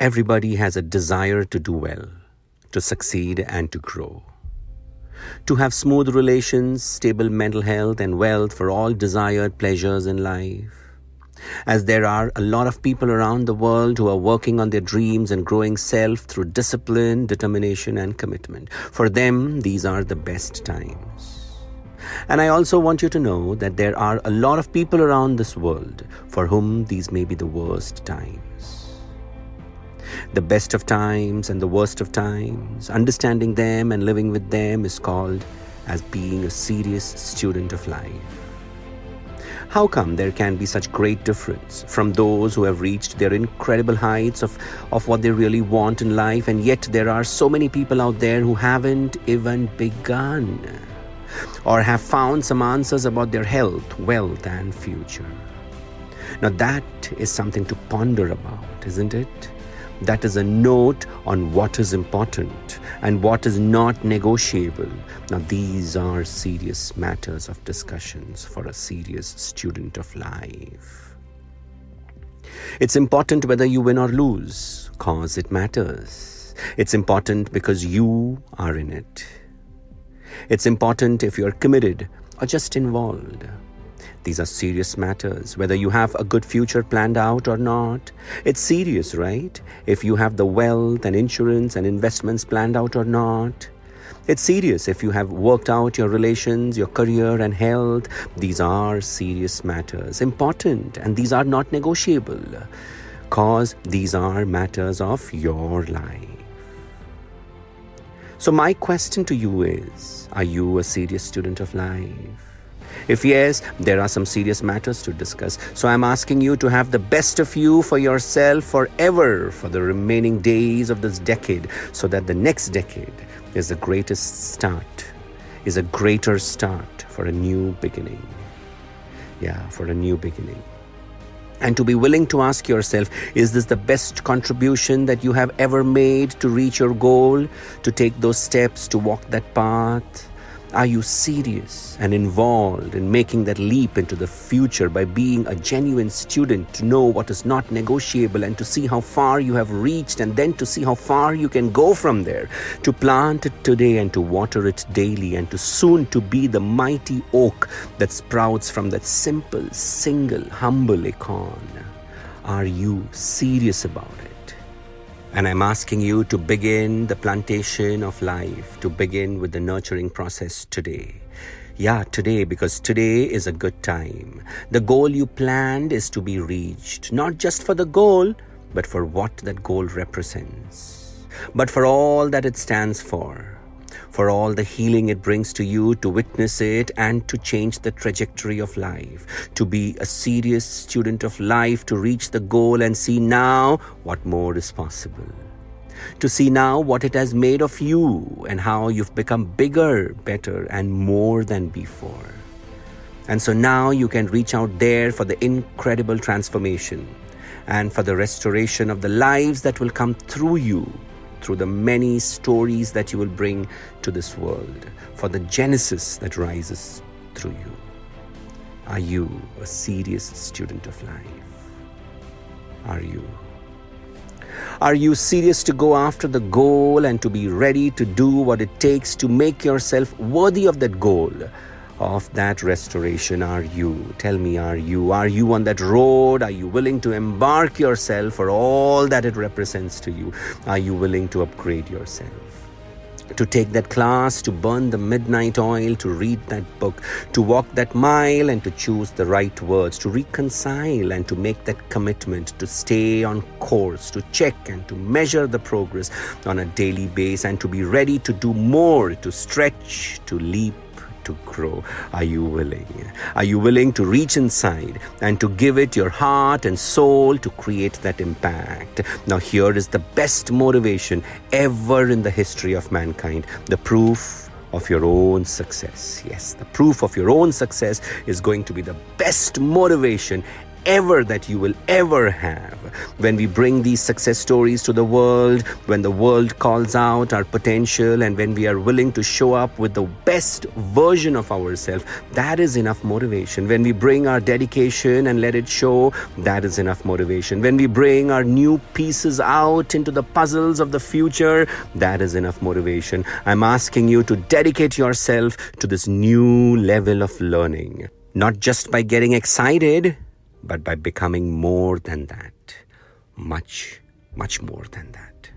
Everybody has a desire to do well, to succeed, and to grow. To have smooth relations, stable mental health, and wealth for all desired pleasures in life. As there are a lot of people around the world who are working on their dreams and growing self through discipline, determination, and commitment. For them, these are the best times. And I also want you to know that there are a lot of people around this world for whom these may be the worst times the best of times and the worst of times, understanding them and living with them is called as being a serious student of life. How come there can be such great difference from those who have reached their incredible heights of, of what they really want in life, and yet there are so many people out there who haven't even begun or have found some answers about their health, wealth, and future? Now, that is something to ponder about, isn't it? That is a note on what is important and what is not negotiable. Now, these are serious matters of discussions for a serious student of life. It's important whether you win or lose, cause it matters. It's important because you are in it. It's important if you're committed or just involved. These are serious matters, whether you have a good future planned out or not. It's serious, right? If you have the wealth and insurance and investments planned out or not. It's serious if you have worked out your relations, your career, and health. These are serious matters, important, and these are not negotiable, because these are matters of your life. So, my question to you is Are you a serious student of life? If yes, there are some serious matters to discuss. So I'm asking you to have the best of you for yourself forever for the remaining days of this decade so that the next decade is the greatest start, is a greater start for a new beginning. Yeah, for a new beginning and to be willing to ask yourself is this the best contribution that you have ever made to reach your goal to take those steps to walk that path are you serious and involved in making that leap into the future by being a genuine student to know what is not negotiable and to see how far you have reached and then to see how far you can go from there? To plant it today and to water it daily and to soon to be the mighty oak that sprouts from that simple, single, humble acorn. Are you serious about it? And I'm asking you to begin the plantation of life, to begin with the nurturing process today. Yeah, today, because today is a good time. The goal you planned is to be reached, not just for the goal, but for what that goal represents, but for all that it stands for for all the healing it brings to you to witness it and to change the trajectory of life, to be a serious student of life, to reach the goal and see now what more is possible. To see now what it has made of you and how you've become bigger, better, and more than before. And so now you can reach out there for the incredible transformation and for the restoration of the lives that will come through you through the many stories that you will bring to this world, for the genesis that rises through you. Are you a serious student of life? Are you? Are you serious to go after the goal and to be ready to do what it takes to make yourself worthy of that goal? Of that restoration are you? Tell me, are you? Are you on that road? Are you willing to embark yourself for all that it represents to you? Are you willing to upgrade yourself? to take that class, to burn the midnight oil, to read that book, to walk that mile and to choose the right words, to reconcile and to make that commitment, to stay on course, to check and to measure the progress on a daily basis, and to be ready to do more, to stretch, to leap, to grow? Are you willing? Are you willing to reach inside and to give it your heart and soul to create that impact? Now, here is the best motivation ever in the history of mankind the proof of your own success. Yes, the proof of your own success is going to be the best motivation ever that you will ever have. When we bring these success stories to the world, when the world calls out our potential, and when we are willing to show up with the best version of ourselves, that is enough motivation. When we bring our dedication and let it show, that is enough motivation. When we bring our new pieces out into the puzzles of the future, that is enough motivation. I'm asking you to dedicate yourself to this new level of learning. Not just by getting excited, but by becoming more than that. Much, much more than that.